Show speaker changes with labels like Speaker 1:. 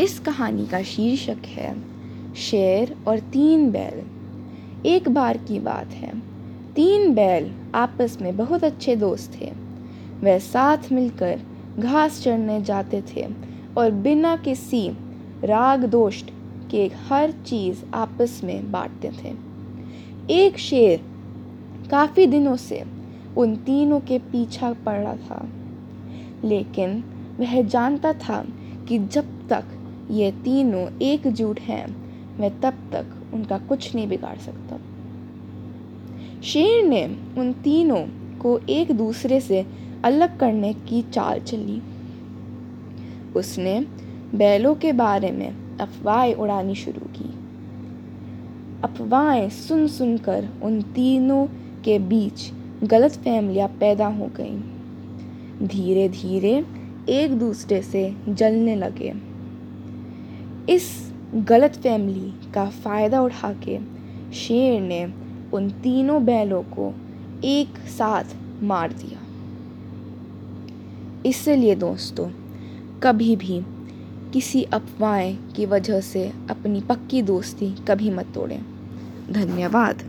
Speaker 1: इस कहानी का शीर्षक है, शेर और तीन बैल। एक बार की बात है। तीन बैल आपस में बहुत अच्छे दोस्त थे। वह साथ मिलकर घास चढ़ने जाते थे और बिना किसी राग दोष के हर चीज़ आपस में बांटते थे। एक शेर काफ़ी दिनों से उन तीनों के पीछा पड़ रहा था। लेकिन वह जानता था कि जब तक ये तीनों एकजुट हैं। वह तब तक उनका कुछ नहीं बिगाड़ सकता। शेर ने उन तीनों को एक दूसरे से अलग करने की चाल चली। उसने बैलों के बारे में अफवाहें उड़ानी शुरू की। अफवाहें सुन सुनकर उन तीनों के बीच गलत फहमियाँ पैदा हो गईं। धीरे धीरे एक दूसरे से जलने लगे। इस गलत फैमिली का फ़ायदा उठा के शेर ने उन तीनों बैलों को एक साथ मार दिया। इसलिए दोस्तों, कभी भी किसी अफवाहें की वजह से अपनी पक्की दोस्ती कभी मत तोड़ें। धन्यवाद।